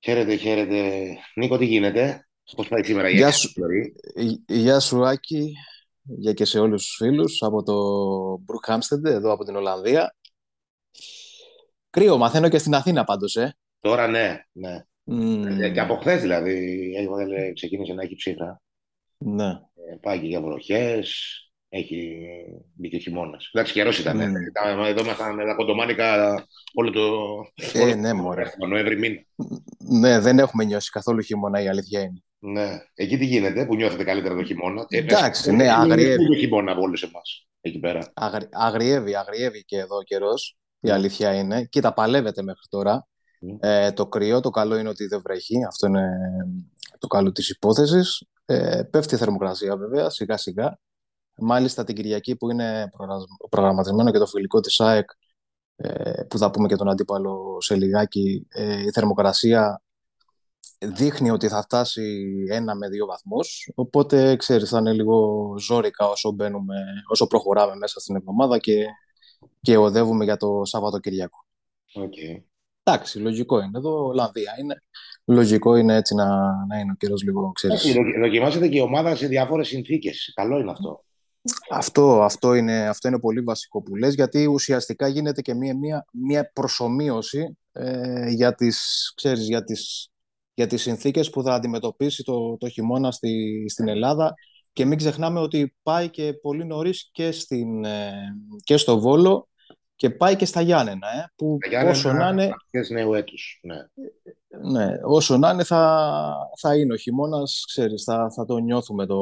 Χαίρετε, χαίρετε. Νίκο, τι γίνεται, πώς πάει σήμερα η Γεια έκθεση σου, δηλαδή; ε, γεια σου Άκη, για και σε όλους τους φίλους από το Brookhampton, εδώ από την Ολλανδία. Κρύο, μαθαίνω και στην Αθήνα πάντως, ε. Τώρα ναι, ναι. Ε, Και Μμμ, από χθες δηλαδή, έχει, ξεκίνησε να έχει ψύχρα. ναι. Ε, Πάει και για βροχές, έχει μπει και ο χειμώνας. Εντάξει, καιρός ήταν. Ε. Μμ. Ήταν- Εδώ ήμασταν με τα κοντομάνικα όλο το, όλο Ε, ναι, μωρέ. το Νοέμβρη μήνα. Ναι, δεν έχουμε νιώσει καθόλου χειμώνα, η αλήθεια είναι. Ναι. Εκεί τι γίνεται, που νιώθετε καλύτερα το χειμώνα. Ε, πες, Εντάξει, ναι, είναι αγριεύει. το χειμώνα από όλους εμάς, εκεί πέρα. Αγρι- αγριεύει, αγριεύει και εδώ ο καιρός, η Mm. αλήθεια είναι. Κοίτα, παλεύεται μέχρι τώρα. Mm. Ε, το κρύο, το καλό είναι ότι δεν βρέχει, αυτό είναι το καλό της υπόθεσης. Ε, πέφτει η θερμοκρασία βέβαια, σιγά σιγά. Μάλιστα την Κυριακή που είναι προγραμμα- προγραμματισμένο και το φιλικό της ΑΕΚ, ε, που θα πούμε και τον αντίπαλο σε λιγάκι, ε, η θερμοκρασία δείχνει ότι θα φτάσει ένα με δύο βαθμούς, οπότε ξέρεις θα είναι λίγο ζόρικα όσο μπαίνουμε, όσο προχωράμε μέσα στην εβδομάδα και, και οδεύουμε για το Σαββατοκυριακό. Οκ. Εντάξει, λογικό είναι εδώ, Ολλανδία είναι. Λογικό είναι έτσι να, να είναι ο καιρός λίγο, Όχι, ξέρεις. δοκι- δοκιμάζεται και η ομάδα σε διάφορες συνθήκες. Καλό είναι αυτό. Αυτό, αυτό, είναι, αυτό είναι πολύ βασικό που λες, γιατί ουσιαστικά γίνεται και μία, μία, μία προσωμείωση ε, για, τις, ξέρεις, για, τις, για τις συνθήκες που θα αντιμετωπίσει το, το χειμώνα στη, στην Ελλάδα και μην ξεχνάμε ότι πάει και πολύ νωρίς και, στην, ε, και στο Βόλο και πάει και στα Γιάννενα, ε, που Για όσο να είναι, αρχές νέου έτους. Ναι. ναι, όσο να είναι θα, θα είναι ο χειμώνας, ξέρεις, θα, θα το νιώθουμε το,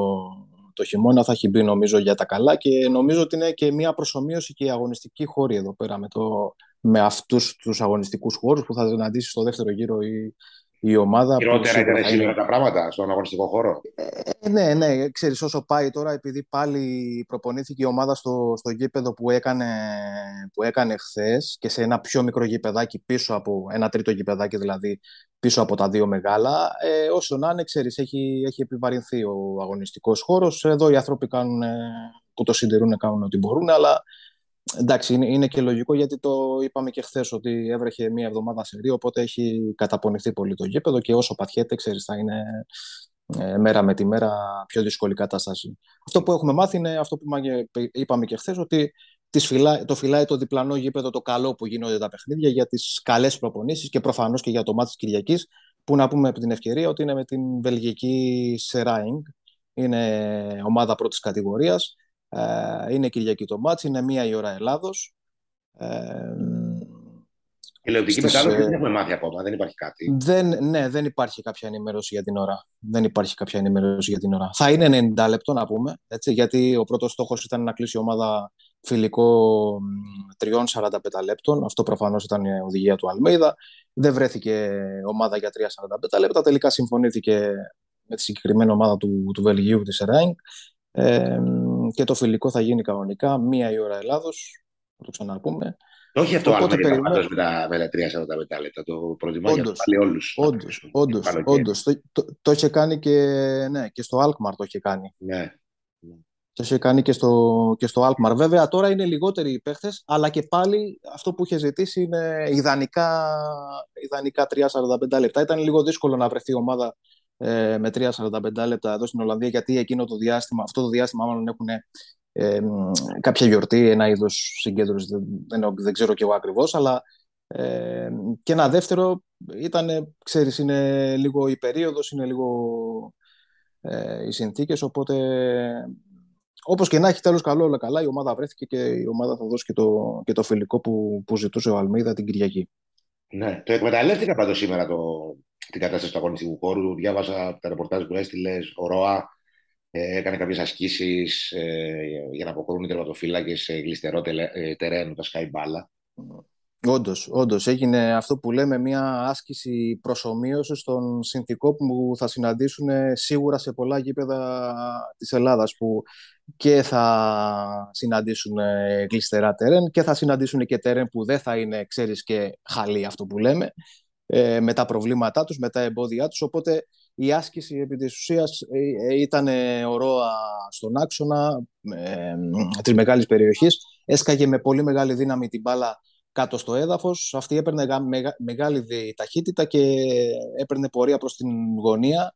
το χειμώνα, θα έχει μπει νομίζω για τα καλά και νομίζω ότι είναι και μια προσωμείωση και η αγωνιστική χώρη εδώ πέρα με, το, με αυτούς τους αγωνιστικούς χώρους που θα συναντήσει στο δεύτερο γύρο η, η ομάδα που Χειρότερα σίγουρα ήταν θα σήμερα είναι... τα πράγματα στον αγωνιστικό χώρο. Ε, ναι, ναι, ξέρεις όσο πάει τώρα επειδή πάλι προπονήθηκε η ομάδα στο, στο γήπεδο που έκανε, που έκανε χθες και σε ένα πιο μικρό γήπεδάκι πίσω από ένα τρίτο γήπεδάκι δηλαδή πίσω από τα δύο μεγάλα ε, όσο να είναι ξέρεις έχει, έχει επιβαρυνθεί ο αγωνιστικός χώρος εδώ οι άνθρωποι κάνουν, ε, που το συντηρούν κάνουν ό,τι μπορούν αλλά εντάξει είναι, είναι και λογικό γιατί το είπαμε και χθες ότι έβρεχε μία εβδομάδα σε ρίο οπότε έχει καταπονηθεί πολύ το γήπεδο και όσο πατιέται ξέρεις θα είναι ε, μέρα με τη μέρα πιο δύσκολη κατάσταση. Αυτό που έχουμε μάθει είναι αυτό που μα- είπαμε και χθες, ότι τις φυλά, το φυλάει το διπλανό γήπεδο το καλό που γίνονται τα παιχνίδια για τις καλές προπονήσεις και προφανώς και για το μάτι της Κυριακής που να πούμε από την ευκαιρία ότι είναι με την βελγική Σεράινγκ είναι ομάδα πρώτης κατηγορίας ε, είναι Κυριακή το μάτς, είναι μία η ώρα Ελλάδος ε, Η λεωτική στις, μετάδοση δεν ε, έχουμε μάθει ακόμα, δεν υπάρχει κάτι. δεν, ναι, δεν υπάρχει κάποια ενημέρωση για την ώρα. Δεν υπάρχει κάποια ενημέρωση για την ώρα. Θα είναι 90 λεπτό να πούμε, έτσι, γιατί ο πρώτος στόχος ήταν να κλείσει η ομάδα φιλικό μ, 3-45 λεπτών. Αυτό προφανώς ήταν η οδηγία του Αλμέιδα. Δεν βρέθηκε ομάδα για 3-45 λεπτά. Τελικά συμφωνήθηκε με τη συγκεκριμένη ομάδα του, του Βελγίου, της Ράινγκ. Ε, μ, και το φιλικό θα γίνει κανονικά μία η ώρα Ελλάδος, να το ξαναπούμε. Το έχει αυτό άλλο Οπότε για τα περιμένω. πάντως με τα, με τα 3-45 λεπτά. Το προτιμά για να Όντως, βάλει όλους να όντως, παίξουν. όντως, Πάνω και... όντως. Το, το, το είχε κάνει και, ναι, και στο Alkmaar το είχε κάνει. Ναι. Το είχε κάνει και στο, και στο Alkmaar. Βέβαια τώρα είναι λιγότεροι οι παίχτες, αλλά και πάλι αυτό που είχε ζητήσει είναι ιδανικά, ιδανικά 3-45 λεπτά. Ήταν λίγο δύσκολο να βρεθεί η ομάδα ε, με 3-45 λεπτά εδώ στην Ολλανδία, γιατί εκείνο το διάστημα, αυτό το διάστημα μάλλον έχουν ε, μ, κάποια γιορτή, ένα είδος συγκέντρωση, δεν, δεν, δεν ξέρω κι εγώ ακριβώς, αλλά ε, και ένα δεύτερο ήταν, ξέρεις, είναι λίγο η περίοδος, είναι λίγο ε, οι συνθήκες, οπότε όπως και να έχει τέλος καλό όλα καλά, η ομάδα βρέθηκε και η ομάδα θα δώσει και το, και το φιλικό που, που ζητούσε ο Αλμίδα την Κυριακή. ναι. Το εκμεταλλεύτηκα πάντως σήμερα το, την κατάσταση του αγωνιστικού χώρου. Διάβασα τα ρεπορτάζ που έστειλε. Ο ΡΟΑ ε, έκανε κάποιες ασκήσεις ε, για να αποκρούν οι τερματοφύλακες σε γλιστερό τελε, ε, τερέν, τα σκάι μπάλα. Όντως, όντως, έγινε αυτό που λέμε μια άσκηση προσωμείωσης των συνθηκών που θα συναντήσουν σίγουρα σε πολλά γήπεδα της Ελλάδας που και θα συναντήσουν γλιστερά τερέν και θα συναντήσουν και τερέν που δεν θα είναι, ξέρεις, και χαλή αυτό που λέμε ε, με τα προβλήματά τους, με τα εμπόδια τους, οπότε η άσκηση επί της ουσίας ε, ε, ήταν ο ΡΟΑ στον άξονα ε, της μεγάλης περιοχής, έσκαγε με πολύ μεγάλη δύναμη την μπάλα κάτω στο έδαφος. Αυτή έπαιρνε μεγάλη ταχύτητα και έπαιρνε πορεία προς την γωνία.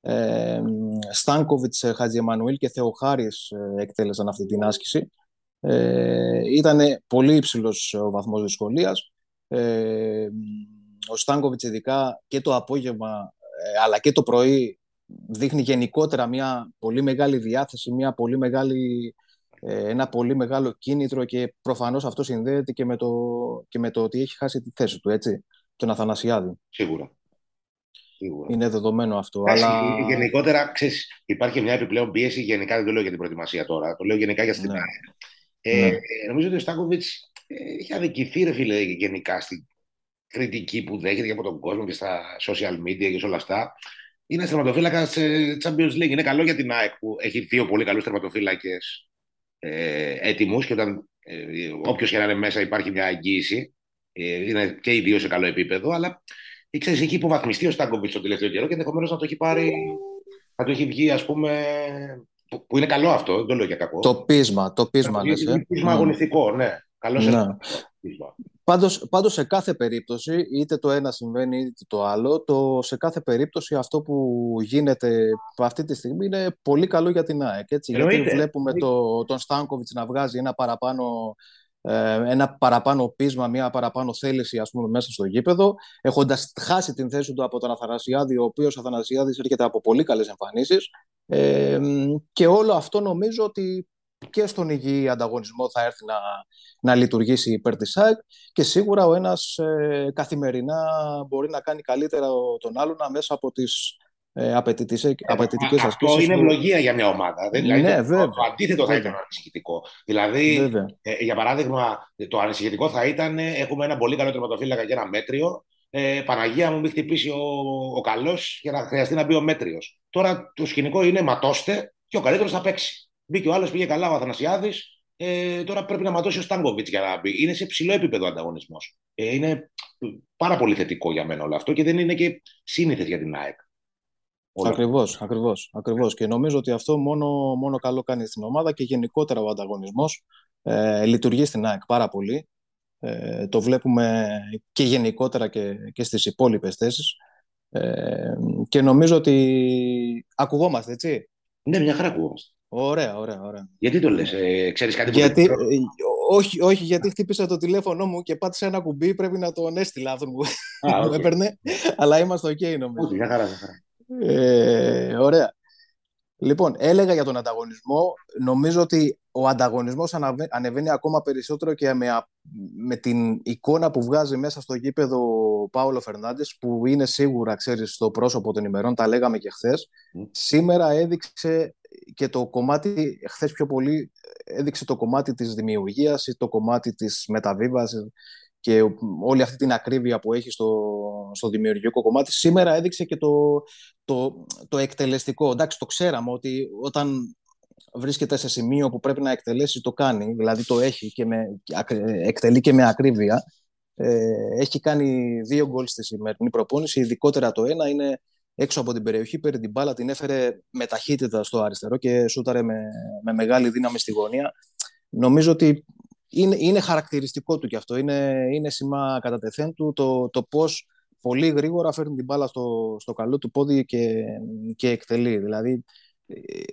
Ε, Στάνκοβιτς, Χατζιεμανουήλ και Θεοχάρης ε, εκτέλεσαν αυτή την άσκηση. Ε, ήταν πολύ υψηλός ο βαθμός δυσκολίας. Ε, ο Στάνκοβιτς ειδικά και το απόγευμα ε, αλλά και το πρωί δείχνει γενικότερα μια πολύ μεγάλη διάθεση, μια πολύ μεγάλη, ε, ένα πολύ μεγάλο κίνητρο και προφανώς αυτό συνδέεται και με, το, και με το ότι έχει χάσει τη θέση του, έτσι, τον Αθανασιάδη. Σίγουρα. Είναι δεδομένο αυτό. αλλά... Γενικότερα, ξέρεις, υπάρχει μια επιπλέον πίεση. Γενικά δεν το λέω για την προετοιμασία τώρα. Το λέω γενικά για στην ναι. Ε, ναι. Νομίζω ότι ο Στάκοβιτ ε, έχει αδικηθεί, ρε φίλε, γενικά στην κριτική που δέχεται από τον κόσμο και στα social media και σε όλα αυτά. Είναι τερματοφύλακα σε Champions League. Είναι καλό για την ΑΕΚ που έχει δύο πολύ καλούς τερματοφύλακε ε, έτοιμους και όταν ε, όποιος και να είναι μέσα υπάρχει μια εγγύηση. Ε, είναι και οι δύο σε καλό επίπεδο, αλλά ξέρεις, έχει υποβαθμιστεί ο Στάγκοβιτ τον τελευταίο καιρό και ενδεχομένως να το έχει πάρει, να το έχει βγει, ας πούμε. Που, είναι καλό αυτό, δεν το λέω για κακό. Το πείσμα, το πείσμα, λες, ε. πείσμα αγωνιστικό, ναι. Καλό ναι. Πάντως, πάντως σε κάθε περίπτωση, είτε το ένα συμβαίνει είτε το άλλο, το, σε κάθε περίπτωση αυτό που γίνεται αυτή τη στιγμή είναι πολύ καλό για την ΑΕΚ. Έτσι, γιατί βλέπουμε το, τον Στάνκοβιτς να βγάζει ένα παραπάνω ε, ένα παραπάνω πείσμα, μια παραπάνω θέληση ας πούμε, μέσα στο γήπεδο, έχοντας χάσει την θέση του από τον Αθανασιάδη, ο οποίος Αθανασιάδης έρχεται από πολύ καλές εμφανίσεις. Ε, και όλο αυτό νομίζω ότι και στον υγιή ανταγωνισμό θα έρθει να, να λειτουργήσει υπέρ της ΑΕΚ και σίγουρα ο ένας ε, καθημερινά μπορεί να κάνει καλύτερα τον άλλον μέσα από τις ε, απαιτητικές ασκήσεις. Αυτό είναι ευλογία για μια ομάδα. Δεν, δηλαδή, ναι, το, το, αντίθετο θα ήταν ανησυχητικό. Δηλαδή, ε, για παράδειγμα, το ανησυχητικό θα ήταν έχουμε ένα πολύ καλό τερματοφύλακα και ένα μέτριο. Ε, Παναγία μου, μην χτυπήσει ο, ο καλός για να χρειαστεί να μπει ο μέτριος. Τώρα το σκηνικό είναι ματώστε και ο καλύτερος θα παίξει. Μπήκε ο άλλος, πήγε καλά ο Αθανασιάδης. Ε, τώρα πρέπει να ματώσει ο Στάνκοβιτς για να μπει. Είναι σε ψηλό επίπεδο ανταγωνισμός. Ε, είναι πάρα πολύ θετικό για μένα όλο αυτό και δεν είναι και σύνηθες για την ΑΕΚ. Ακριβώς, ακριβώς. Ακριβώς. Και νομίζω ότι αυτό μόνο, μόνο καλό κάνει στην ομάδα και γενικότερα ο ανταγωνισμός ε, λειτουργεί στην ΑΕΚ πάρα πολύ. Ε, το βλέπουμε και γενικότερα και, και στις υπόλοιπες θέσεις. Ε, και νομίζω ότι ακουγόμαστε, έτσι. Ναι, μια χαρά ακουγόμαστε. Ωραία, ωραία, ωραία. Γιατί το λες, ε, ξέρεις κάτι γιατί, που... Ε, όχι, όχι, γιατί χτύπησα το τηλέφωνο μου και πάτησα ένα κουμπί, πρέπει να τον έστειλα αυτό που okay. μου έπαιρνε, αλλά είμαστε ok νομίζω. Όχι, μια χαρά, μια χαρά. Ε, ωραία. Λοιπόν, έλεγα για τον ανταγωνισμό. Νομίζω ότι ο ανταγωνισμός ανεβαίνει ακόμα περισσότερο και με, με την εικόνα που βγάζει μέσα στο γήπεδο ο Πάολο Φερνάντες, που είναι σίγουρα, ξέρεις, στο πρόσωπο των ημερών, τα λέγαμε και χθες. Σήμερα έδειξε και το κομμάτι, χθες πιο πολύ, έδειξε το κομμάτι της δημιουργίας ή το κομμάτι της μεταβίβασης και όλη αυτή την ακρίβεια που έχει στο, στο δημιουργικό κομμάτι. Σήμερα έδειξε και το, το, το εκτελεστικό. Εντάξει, το ξέραμε ότι όταν βρίσκεται σε σημείο που πρέπει να εκτελέσει, το κάνει. Δηλαδή το έχει και με, εκτελεί και με ακρίβεια. Ε, έχει κάνει δύο γκολ στη σημερινή προπόνηση. Ειδικότερα το ένα είναι έξω από την περιοχή, πήρε την μπάλα, την έφερε με ταχύτητα στο αριστερό και σούταρε με, με μεγάλη δύναμη στη γωνία. Νομίζω ότι είναι, είναι χαρακτηριστικό του κι αυτό. Είναι, είναι σήμα κατά τεθέν του το, το πώς πολύ γρήγορα φέρνει την μπάλα στο, στο καλό του πόδι και, και εκτελεί. Δηλαδή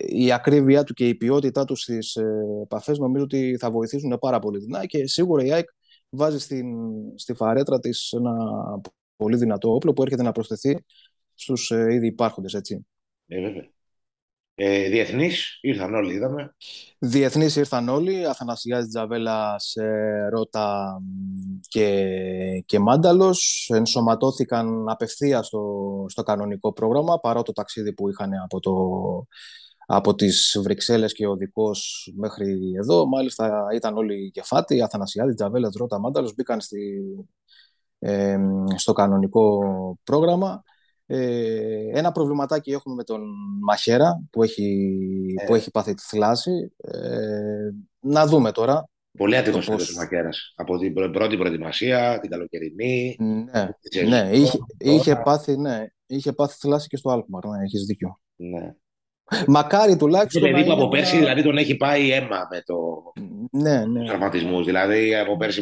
η ακρίβειά του και η ποιότητά του στις ε, επαφές νομίζω ότι θα βοηθήσουν πάρα πολύ δυνά και σίγουρα η ΑΕΚ βάζει στην, στη φαρέτρα της ένα πολύ δυνατό όπλο που έρχεται να προσθεθεί στους ε, ήδη υπάρχοντες, έτσι. Ε, βέβαια. Ε, διεθνείς ήρθαν όλοι, είδαμε. Διεθνείς ήρθαν όλοι, Αθανασιάς Τζαβέλας, Ρώτα και, και Μάνταλος. Ενσωματώθηκαν απευθείας στο, στο κανονικό πρόγραμμα, παρά το ταξίδι που είχαν από, το, από τις Βρυξέλλες και ο δικός μέχρι εδώ. Μάλιστα ήταν όλοι κεφάτοι, Αθανασιάδης, Τζαβέλας, Ρώτα, Μάνταλος, μπήκαν στη, ε, στο κανονικό πρόγραμμα. Ε, ένα προβληματάκι έχουμε με τον Μαχέρα που έχει, ε. που έχει πάθει τη θλάση. Ε, να δούμε τώρα. Πολύ άτυχος πώς... ο Μαχέρας. Από την πρώτη προετοιμασία, την καλοκαιρινή. Ναι, ναι είχε, είχε, πάθει, ναι, είχε πάθει θλάση και στο Αλκμαρ, ναι, έχεις δίκιο. Ναι. Μακάρι τουλάχιστον. Το παιδί που από πέρσι δηλαδή τον έχει πάει αίμα με το. ναι, ναι. τραυματισμούς. Δηλαδή, από πέρσι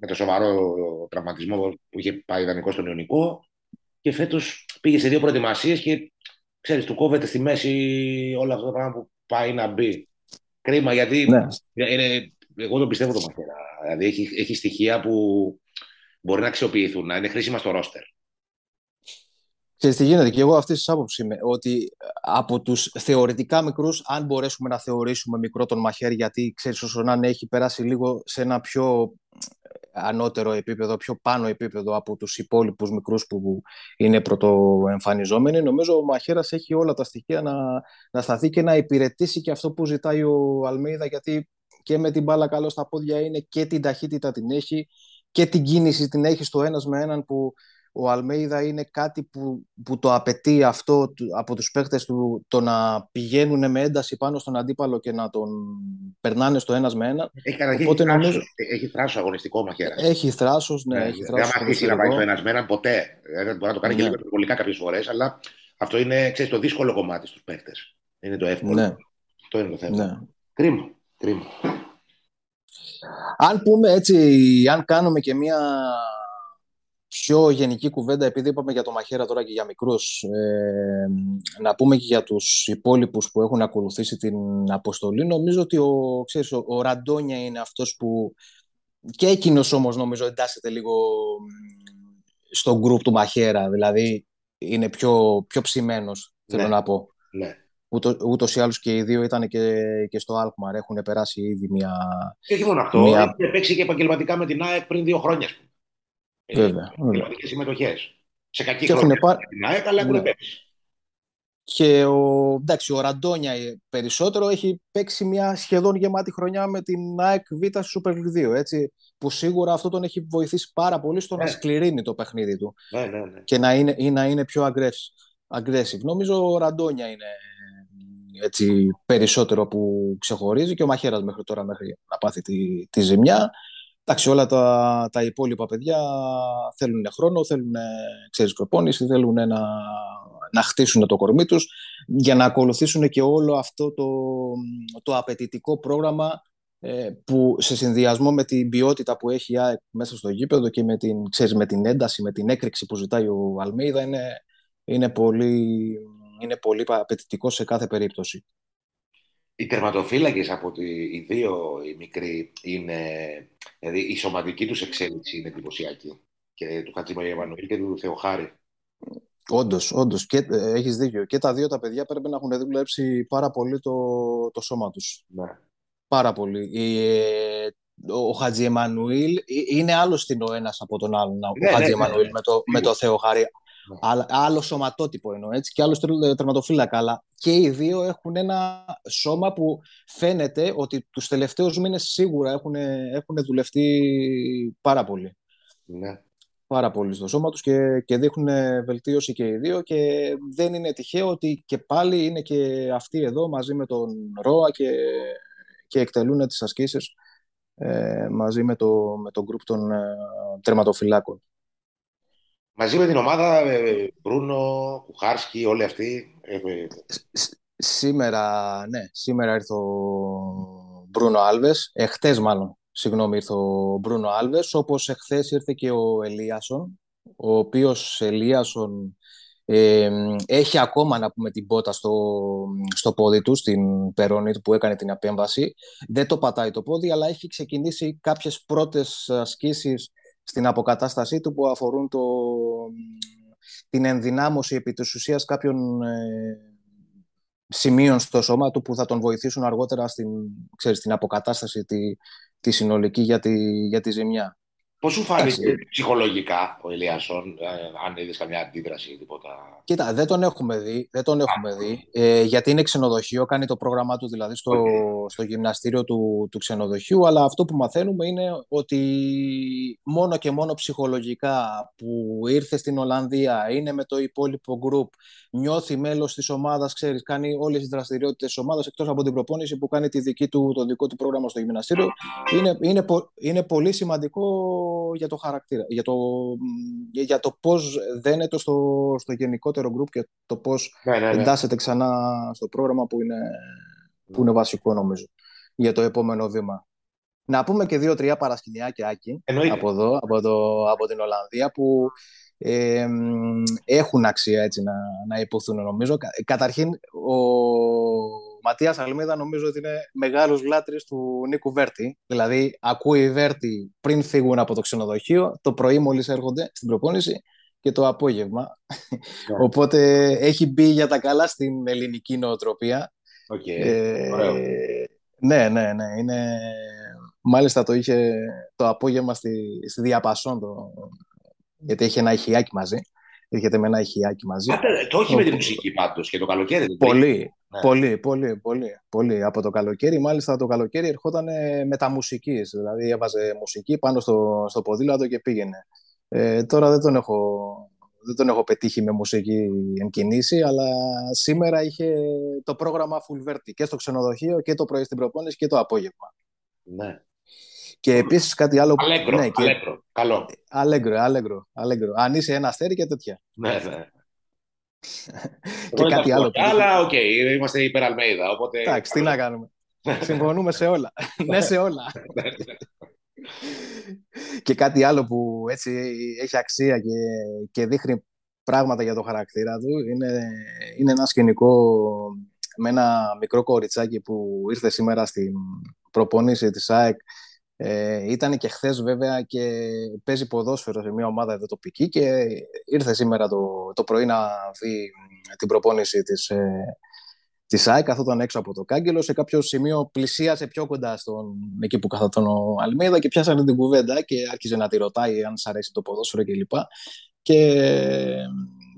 με το σοβαρό τραυματισμό που είχε πάει ιδανικό στον Ιωνικό και φέτος πήγε σε δύο προετοιμασίες και ξέρεις, του κόβεται στη μέση όλο αυτό το πράγμα που πάει να μπει. Κρίμα γιατί ναι. είναι, εγώ το πιστεύω το μαχαίρα. Δηλαδή έχει, έχει στοιχεία που μπορεί να αξιοποιηθούν, να είναι χρήσιμα στο ρόστερ. Ξέρεις τι γίνεται και εγώ αυτής της άποψης είμαι ότι από τους θεωρητικά μικρούς αν μπορέσουμε να θεωρήσουμε μικρό τον Μαχαίρ γιατί ξέρεις όσο να έχει περάσει λίγο σε ένα πιο ανώτερο επίπεδο, πιο πάνω επίπεδο από τους υπόλοιπους μικρούς που είναι πρωτοεμφανιζόμενοι νομίζω ο Μαχαίρας έχει όλα τα στοιχεία να, να σταθεί και να υπηρετήσει και αυτό που ζητάει ο Αλμέιδα γιατί και με την μπάλα καλό στα πόδια είναι και την ταχύτητα την έχει και την κίνηση την έχει στο ένας με έναν που ο Αλμέιδα είναι κάτι που, που το απαιτεί αυτό από τους παίκτες του το να πηγαίνουν με ένταση πάνω στον αντίπαλο και να τον περνάνε στο ένας με ένα. Έχει, Οπότε, έχει, νομίζω... έχει θράσος αγωνιστικό μαχαίρας. Έχει θράσος, ναι. ναι έχει θράσος δεν αφήσει να πάει στο ένας με έναν ποτέ. Δεν μπορεί να το κάνει ναι. και λίγο υπερβολικά κάποιες φορές, αλλά αυτό είναι ξέρεις, το δύσκολο κομμάτι στους παίκτες. Είναι το εύκολο. Ναι. Αυτό είναι το θέμα. Ναι. Κρίμα. Κρίμα. Αν πούμε έτσι, αν κάνουμε και μία πιο γενική κουβέντα, επειδή είπαμε για το μαχαίρα τώρα και για μικρούς, ε, να πούμε και για τους υπόλοιπους που έχουν ακολουθήσει την αποστολή. Νομίζω ότι ο, ξέρεις, ο, ο Ραντόνια είναι αυτός που και εκείνος όμως νομίζω εντάσσεται λίγο στο γκρουπ του μαχαίρα, δηλαδή είναι πιο, πιο ψημένος, θέλω ναι. να πω. Ναι. Ούτως, ούτως ή άλλως και οι δύο ήταν και, και στο Αλκμαρ, έχουν περάσει ήδη μια... Και όχι μόνο αυτό, μια... έχει παίξει και επαγγελματικά με την ΑΕΚ πριν δύο χρόνια. Βέβαια. Επαγγελματικές συμμετοχές. Σε κακή χρονιά πά... την ΑΕΚ, αλλά έχουν ναι. παίξει. Και ο, εντάξει, ο Ραντόνια περισσότερο έχει παίξει μια σχεδόν γεμάτη χρονιά με την ΑΕΚ Β Super League 2, έτσι, που σίγουρα αυτό τον έχει βοηθήσει πάρα πολύ στο ναι. να σκληρύνει το παιχνίδι του ναι, ναι, ναι. και να είναι, ή να είναι πιο aggressive. Νομίζω ο Ραντόνια είναι έτσι, περισσότερο που ξεχωρίζει και ο Μαχαίρας μέχρι τώρα μέχρι να πάθει τη, τη ζημιά. Εντάξει, όλα τα, τα υπόλοιπα παιδιά θέλουν χρόνο, θέλουν ξέρεις, προπόνηση, θέλουν να, να χτίσουν το κορμί τους για να ακολουθήσουν και όλο αυτό το, το απαιτητικό πρόγραμμα ε, που σε συνδυασμό με την ποιότητα που έχει η ΑΕΚ μέσα στο γήπεδο και με την, ξέρεις, με την ένταση, με την έκρηξη που ζητάει ο Αλμέιδα είναι, είναι πολύ είναι πολύ απαιτητικό σε κάθε περίπτωση. Οι τερματοφύλακες από τη, οι δύο οι μικροί είναι. Δηλαδή η σωματική τους εξέλιξη είναι εντυπωσιακή. Και του Χατζήμα Ιεμανουήλ και του Θεοχάρη. Όντως, όντως. Ε, Έχεις δίκιο. Και τα δύο τα παιδιά πρέπει να έχουν δουλέψει πάρα πολύ το, το σώμα τους. Ναι. Πάρα πολύ. Ε, ο Χατζη Εμμανουήλ ε, είναι άλλος στην ο ένας από τον άλλον. Ναι, ο Χατζη ναι, ναι, με, το, με το Θεοχάρη. Ναι. Άλλο σωματότυπο εννοώ έτσι και άλλο τερματοφύλακα. Αλλά και οι δύο έχουν ένα σώμα που φαίνεται ότι τους τελευταίους μήνες σίγουρα έχουν, έχουν δουλευτεί πάρα πολύ. Ναι. Πάρα πολύ στο σώμα τους και, και δείχνουν βελτίωση και οι δύο και δεν είναι τυχαίο ότι και πάλι είναι και αυτοί εδώ μαζί με τον Ρόα και, και εκτελούν τις ασκήσεις ε, μαζί με το, με το γκρουπ των ε, τερματοφυλάκων. Μαζί με την ομάδα, ε, Μπρούνο, Κουχάρσκι, όλοι αυτοί. Ε, σήμερα, ναι, σήμερα ήρθε ο Μπρούνο Άλβες, εχθές μάλλον, συγγνώμη, ήρθε ο Μπρούνο Άλβες, όπως εχθές ήρθε και ο Ελίασον, ο οποίος Ελίασον ε, έχει ακόμα να πούμε την πότα στο, στο πόδι του, στην περόνη του που έκανε την απέμβαση. Δεν το πατάει το πόδι, αλλά έχει ξεκινήσει κάποιες πρώτες ασκήσεις στην αποκατάστασή του που αφορούν το, την ενδυνάμωση επί της ουσίας κάποιων ε, σημείων στο σώμα του που θα τον βοηθήσουν αργότερα στην, ξέρεις, στην αποκατάσταση τη, τη συνολική για τη, για τη ζημιά. Πώς σου φάνηκε ψυχολογικά ο Ελίασον, ε, αν είδες καμιά αντίδραση ή τίποτα; Κοίτα, δεν τον έχουμε δει. Δεν τον έχουμε δει ε, γιατί είναι ξενοδοχείο, κάνει το πρόγραμμά του δηλαδή στο, στο γυμναστήριο του, του ξενοδοχείου. Αλλά αυτό που μαθαίνουμε είναι ότι μόνο και μόνο ψυχολογικά που ήρθε στην Ολλανδία, είναι με το υπόλοιπο group, νιώθει μέλος της ομάδας, ξέρεις, κάνει όλες τις δραστηριότητες της ομάδας εκτός από την προπόνηση που κάνει τη δική του, το δικό του πρόγραμμα στο γυμναστήριο. Είναι, είναι, είναι πολύ σημαντικό για το χαρακτήρα, για το, για το πώς δένεται στο, στο γενικότερο γκρουπ και το πώς ναι, ναι, ναι. εντάσσεται ξανά στο πρόγραμμα που είναι, που είναι βασικό νομίζω για το επόμενο βήμα. Να πούμε και δύο-τρία παρασκηνιάκια, Άκη, από εδώ, από, το, από την Ολλανδία, που ε, έχουν αξία έτσι να, να υποθούν νομίζω. Καταρχήν, ο Ματίας Αλμίδα νομίζω ότι είναι μεγάλος λάτρης του Νίκου Βέρτη. Δηλαδή, ακούει Βέρτη πριν φύγουν από το ξενοδοχείο, το πρωί μόλις έρχονται στην προπόνηση και το απόγευμα. Yeah. Ναι. Οπότε έχει μπει για τα καλά στην ελληνική νοοτροπία. Okay. Ε, ναι, ναι, ναι. Είναι... Μάλιστα το είχε το απόγευμα στη, στη Διαπασόν το, γιατί έχει ένα ηχιάκι μαζί. Έρχεται με ένα ηχιάκι μαζί. το όχι με τη μουσική πάντως και το καλοκαίρι. Πολύ, ναι. πολύ, πολύ, πολύ, πολύ. Από το καλοκαίρι, μάλιστα το καλοκαίρι ερχόταν με τα μουσικής. Δηλαδή έβαζε μουσική πάνω στο, στο ποδήλατο και πήγαινε. Ε, τώρα δεν τον έχω δεν τον έχω πετύχει με μουσική εν κινήσει, αλλά σήμερα είχε το πρόγραμμα full και στο ξενοδοχείο και το πρωί στην προπόνηση και το απόγευμα. Ναι. Και επίσης κάτι άλλο. Αλέγκρο, ναι, και... αλέγκρο. Καλό. Αλέγκρο, αλέγκρο, αλέγκρο. Αν είσαι ένα αστέρι και τέτοια. Ναι, ναι. Και κάτι άλλο. Αλλά οκ, okay, είμαστε υπέρ Αλμέιδα. Οπότε... Εντάξει, τι να κάνουμε. Συμφωνούμε σε όλα. ναι, σε όλα. Ναι, ναι. και κάτι άλλο που έτσι έχει αξία και, και δείχνει πράγματα για το χαρακτήρα του είναι, είναι ένα σκηνικό με ένα μικρό κοριτσάκι που ήρθε σήμερα στην προπόνηση της ΑΕΚ ε, ήταν και χθες βέβαια και παίζει ποδόσφαιρο σε μια ομάδα εδώ τοπική και ήρθε σήμερα το, το πρωί να δει την προπόνηση της, ε, της ΑΕΚ, καθόταν έξω από το κάγκελο, σε κάποιο σημείο πλησίασε πιο κοντά στον, εκεί που καθόταν ο Αλμίδα και πιάσανε την κουβέντα και άρχισε να τη ρωτάει αν σ' αρέσει το ποδόσφαιρο κλπ. Και,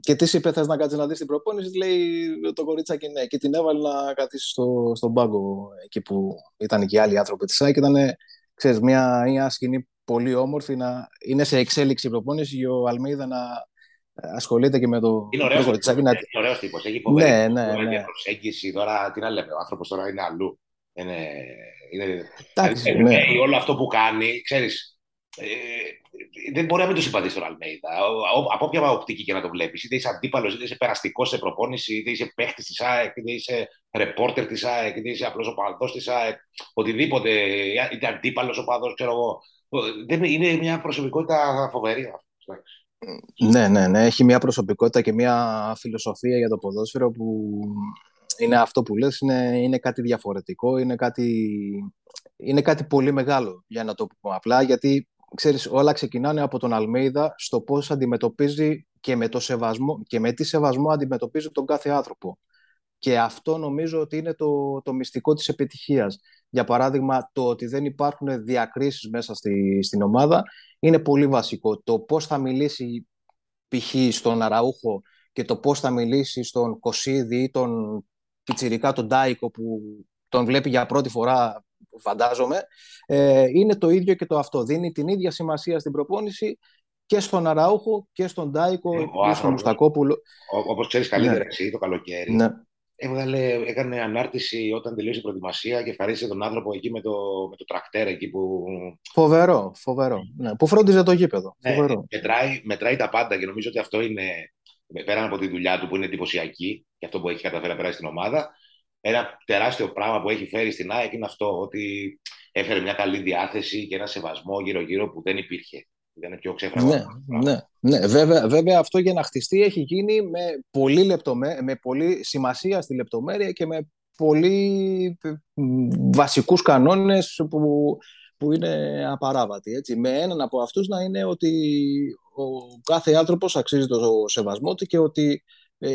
και τι είπε, θες να κάτσεις να δεις την προπόνηση, λέει το κορίτσακι ναι. Και την έβαλε να καθίσει στο, στον πάγκο εκεί που ήταν και οι άλλοι άνθρωποι της ΑΕΚ. Ήταν ξέρεις, μια, μια σκηνή πολύ όμορφη να είναι σε εξέλιξη η προπόνηση και ο Αλμίδα να ασχολείται και με το είναι ωραίος, τύπος, να... είναι ωραίος τύπος, έχει φοβερή ναι, ναι, ναι. προσέγγιση, τώρα τι να λέμε, ο άνθρωπος τώρα είναι αλλού. Είναι, είναι, Εντάξει, είναι, ναι. όλο αυτό που κάνει, ξέρεις, ε, δεν μπορεί να μην τους συμπαθεί στον Αλμέιδα. Από όποια οπτική και να το βλέπεις, είτε είσαι αντίπαλος, είτε είσαι περαστικός σε προπόνηση, είτε είσαι παίχτης της ΑΕΚ, είτε είσαι ρεπόρτερ της ΑΕΚ, είτε είσαι απλός οπαδός της ΑΕΚ, οτιδήποτε, είτε αντίπαλος οπαδός, ξέρω εγώ. Δεν, είναι μια προσωπικότητα φοβερή. Ναι, ναι, ναι. Έχει μια προσωπικότητα και μια φιλοσοφία για το ποδόσφαιρο που είναι αυτό που λες, είναι, είναι κάτι διαφορετικό, είναι κάτι, είναι κάτι πολύ μεγάλο για να το πούμε απλά, γιατί ξέρεις, όλα ξεκινάνε από τον Αλμέιδα στο πώς αντιμετωπίζει και με, το σεβασμό, και με τι σεβασμό αντιμετωπίζει τον κάθε άνθρωπο. Και αυτό νομίζω ότι είναι το, το μυστικό της επιτυχίας. Για παράδειγμα, το ότι δεν υπάρχουν διακρίσεις μέσα στη, στην ομάδα είναι πολύ βασικό. Το πώς θα μιλήσει π.χ. στον Αραούχο και το πώς θα μιλήσει στον Κωσίδη ή τον Πιτσιρικά, τον Τάικο που τον βλέπει για πρώτη φορά φαντάζομαι, ε, είναι το ίδιο και το αυτό. Δίνει την ίδια σημασία στην προπόνηση και στον Αραούχο και στον Τάικο και στον Μουστακόπουλο. Όπως ξέρεις καλύτερα ναι. εσύ το καλοκαίρι. Ναι. Έβγαλε, έκανε ανάρτηση όταν τελείωσε η προετοιμασία και ευχαρίστησε τον άνθρωπο εκεί με το, με το τρακτέρ εκεί που... Φοβερό, φοβερό. Ναι, που φρόντιζε το γήπεδο. Ναι, φοβερό. Μετράει, μετράει τα πάντα και νομίζω ότι αυτό είναι, πέραν από τη δουλειά του που είναι εντυπωσιακή και αυτό που έχει καταφέρει να περάσει στην ομάδα, ένα τεράστιο πράγμα που έχει φέρει στην ΑΕΚ είναι αυτό, ότι έφερε μια καλή διάθεση και ένα σεβασμό γύρω-γύρω που δεν υπήρχε. Δεν πιο ναι, ναι, ναι. Βέβαια, βέβαια αυτό για να χτιστεί έχει γίνει με πολύ, λεπτομέ... με πολύ σημασία στη λεπτομέρεια και με πολύ βασικούς κανόνες που, που είναι απαράβατοι. Έτσι. Με έναν από αυτούς να είναι ότι ο κάθε άνθρωπος αξίζει το σεβασμό του και ότι ε,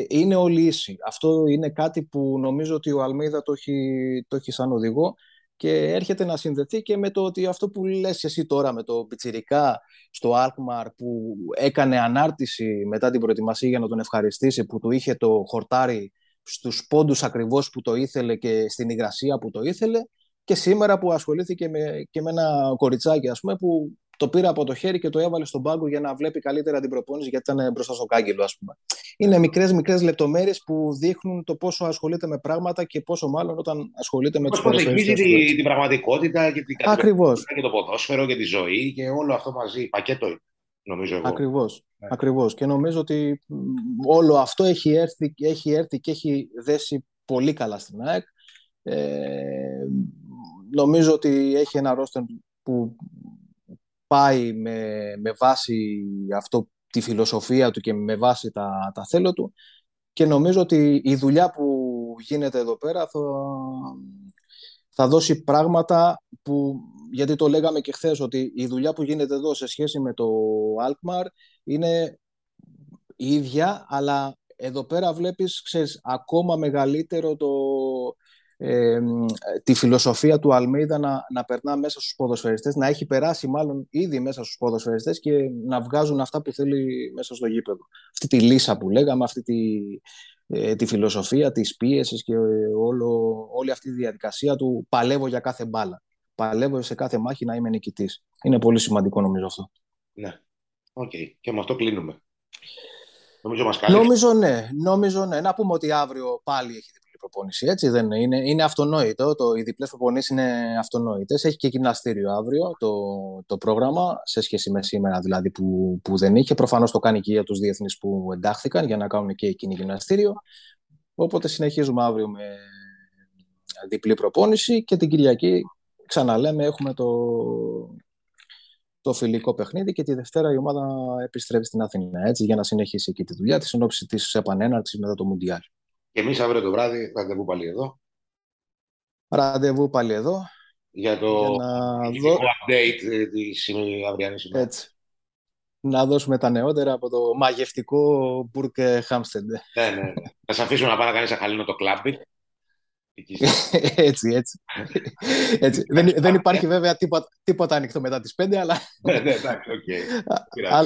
είναι όλοι ίσοι. Αυτό είναι κάτι που νομίζω ότι ο Αλμίδα το έχει, το έχει σαν οδηγό και έρχεται να συνδεθεί και με το ότι αυτό που λες εσύ τώρα με το Πιτσιρικά στο Αλκμαρ που έκανε ανάρτηση μετά την προετοιμασία για να τον ευχαριστήσει που του είχε το χορτάρι στους πόντους ακριβώς που το ήθελε και στην υγρασία που το ήθελε και σήμερα που ασχολήθηκε με, και με ένα κοριτσάκι ας πούμε που το πήρε από το χέρι και το έβαλε στον πάγκο για να βλέπει καλύτερα την προπόνηση γιατί ήταν μπροστά στο κάγκελο, ας πούμε. Είναι μικρές μικρές λεπτομέρειες που δείχνουν το πόσο ασχολείται με πράγματα και πόσο μάλλον όταν ασχολείται με τους ποδοσφαιριστές. την, την πραγματικότητα και, την και το ποδόσφαιρο και τη ζωή και όλο αυτό μαζί. Πακέτο νομίζω εγώ. Ακριβώς, ναι. ακριβώς. Και νομίζω ότι όλο αυτό έχει έρθει, έχει έρθει και έχει δέσει πολύ καλά στην ΑΕΚ. Ε, νομίζω ότι έχει ένα ρόστερ που πάει με, με βάση αυτό, τη φιλοσοφία του και με βάση τα, τα θέλω του. Και νομίζω ότι η δουλειά που γίνεται εδώ πέρα θα, θα δώσει πράγματα που, γιατί το λέγαμε και χθες, ότι η δουλειά που γίνεται εδώ σε σχέση με το Alkmaar είναι η ίδια, αλλά εδώ πέρα βλέπεις, ξέρεις, ακόμα μεγαλύτερο το, ε, τη φιλοσοφία του Αλμίδα να, να περνά μέσα στους ποδοσφαιριστές, να έχει περάσει μάλλον ήδη μέσα στους ποδοσφαιριστές και να βγάζουν αυτά που θέλει μέσα στο γήπεδο. Αυτή τη λύσα που λέγαμε, αυτή τη, ε, τη φιλοσοφία της πίεσης και όλο, όλη αυτή τη διαδικασία του παλεύω για κάθε μπάλα. Παλεύω σε κάθε μάχη να είμαι νικητής. Είναι πολύ σημαντικό νομίζω αυτό. Ναι. OK. Okay. Και με αυτό κλείνουμε. Νομίζω μας Νομίζω ναι. Νομίζω ναι. Να πούμε ότι αύριο πάλι έχει διπλή προπόνηση. Έτσι δεν είναι. Είναι, αυτονόητο. Το, οι διπλές προπονήσεις είναι αυτονόητες. Έχει και γυμναστήριο αύριο το, το πρόγραμμα σε σχέση με σήμερα δηλαδή που, που δεν είχε. Προφανώς το κάνει και για τους διεθνείς που εντάχθηκαν για να κάνουν και εκείνη γυμναστήριο. Οπότε συνεχίζουμε αύριο με διπλή προπόνηση και την Κυριακή ξαναλέμε έχουμε το, το φιλικό παιχνίδι και τη Δευτέρα η ομάδα επιστρέφει στην Αθήνα έτσι, για να συνεχίσει εκεί τη δουλειά της εν ώψη της επανέναρξης μετά το Μουντιάλ. Και εμείς αύριο το βράδυ ραντεβού πάλι εδώ. Ραντεβού πάλι εδώ. Για το για να δω... update ε, της αυριανής ημέρας. Έτσι. Να δώσουμε τα νεότερα από το μαγευτικό Μπουρκ Χάμστεντ. Ναι, ναι, ναι. Θα σα αφήσουμε να πάει να κάνεις αχαλήνο το κλάμπι. έτσι, έτσι. έτσι. δεν, δεν υπάρχει βέβαια τίποτα, τίποτα ανοιχτό μετά τις 5, αλλά... ναι, ναι, εντάξει, okay.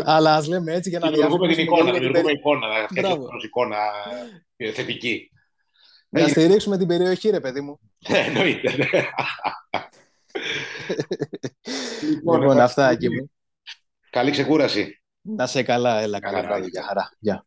αλλά ας λέμε έτσι για να δημιουργούμε την εικόνα, δημιουργούμε εικόνα, να φτιάξουμε εικόνα ε, θετική. Να στηρίξουμε την περιοχή, ρε παιδί μου. Ναι, εννοείται, ναι. Λοιπόν, λοιπόν αυτά, εκεί μου. Καλή ξεκούραση. Να σε καλά, έλα, καλά βράδυ, για χαρά. Γεια.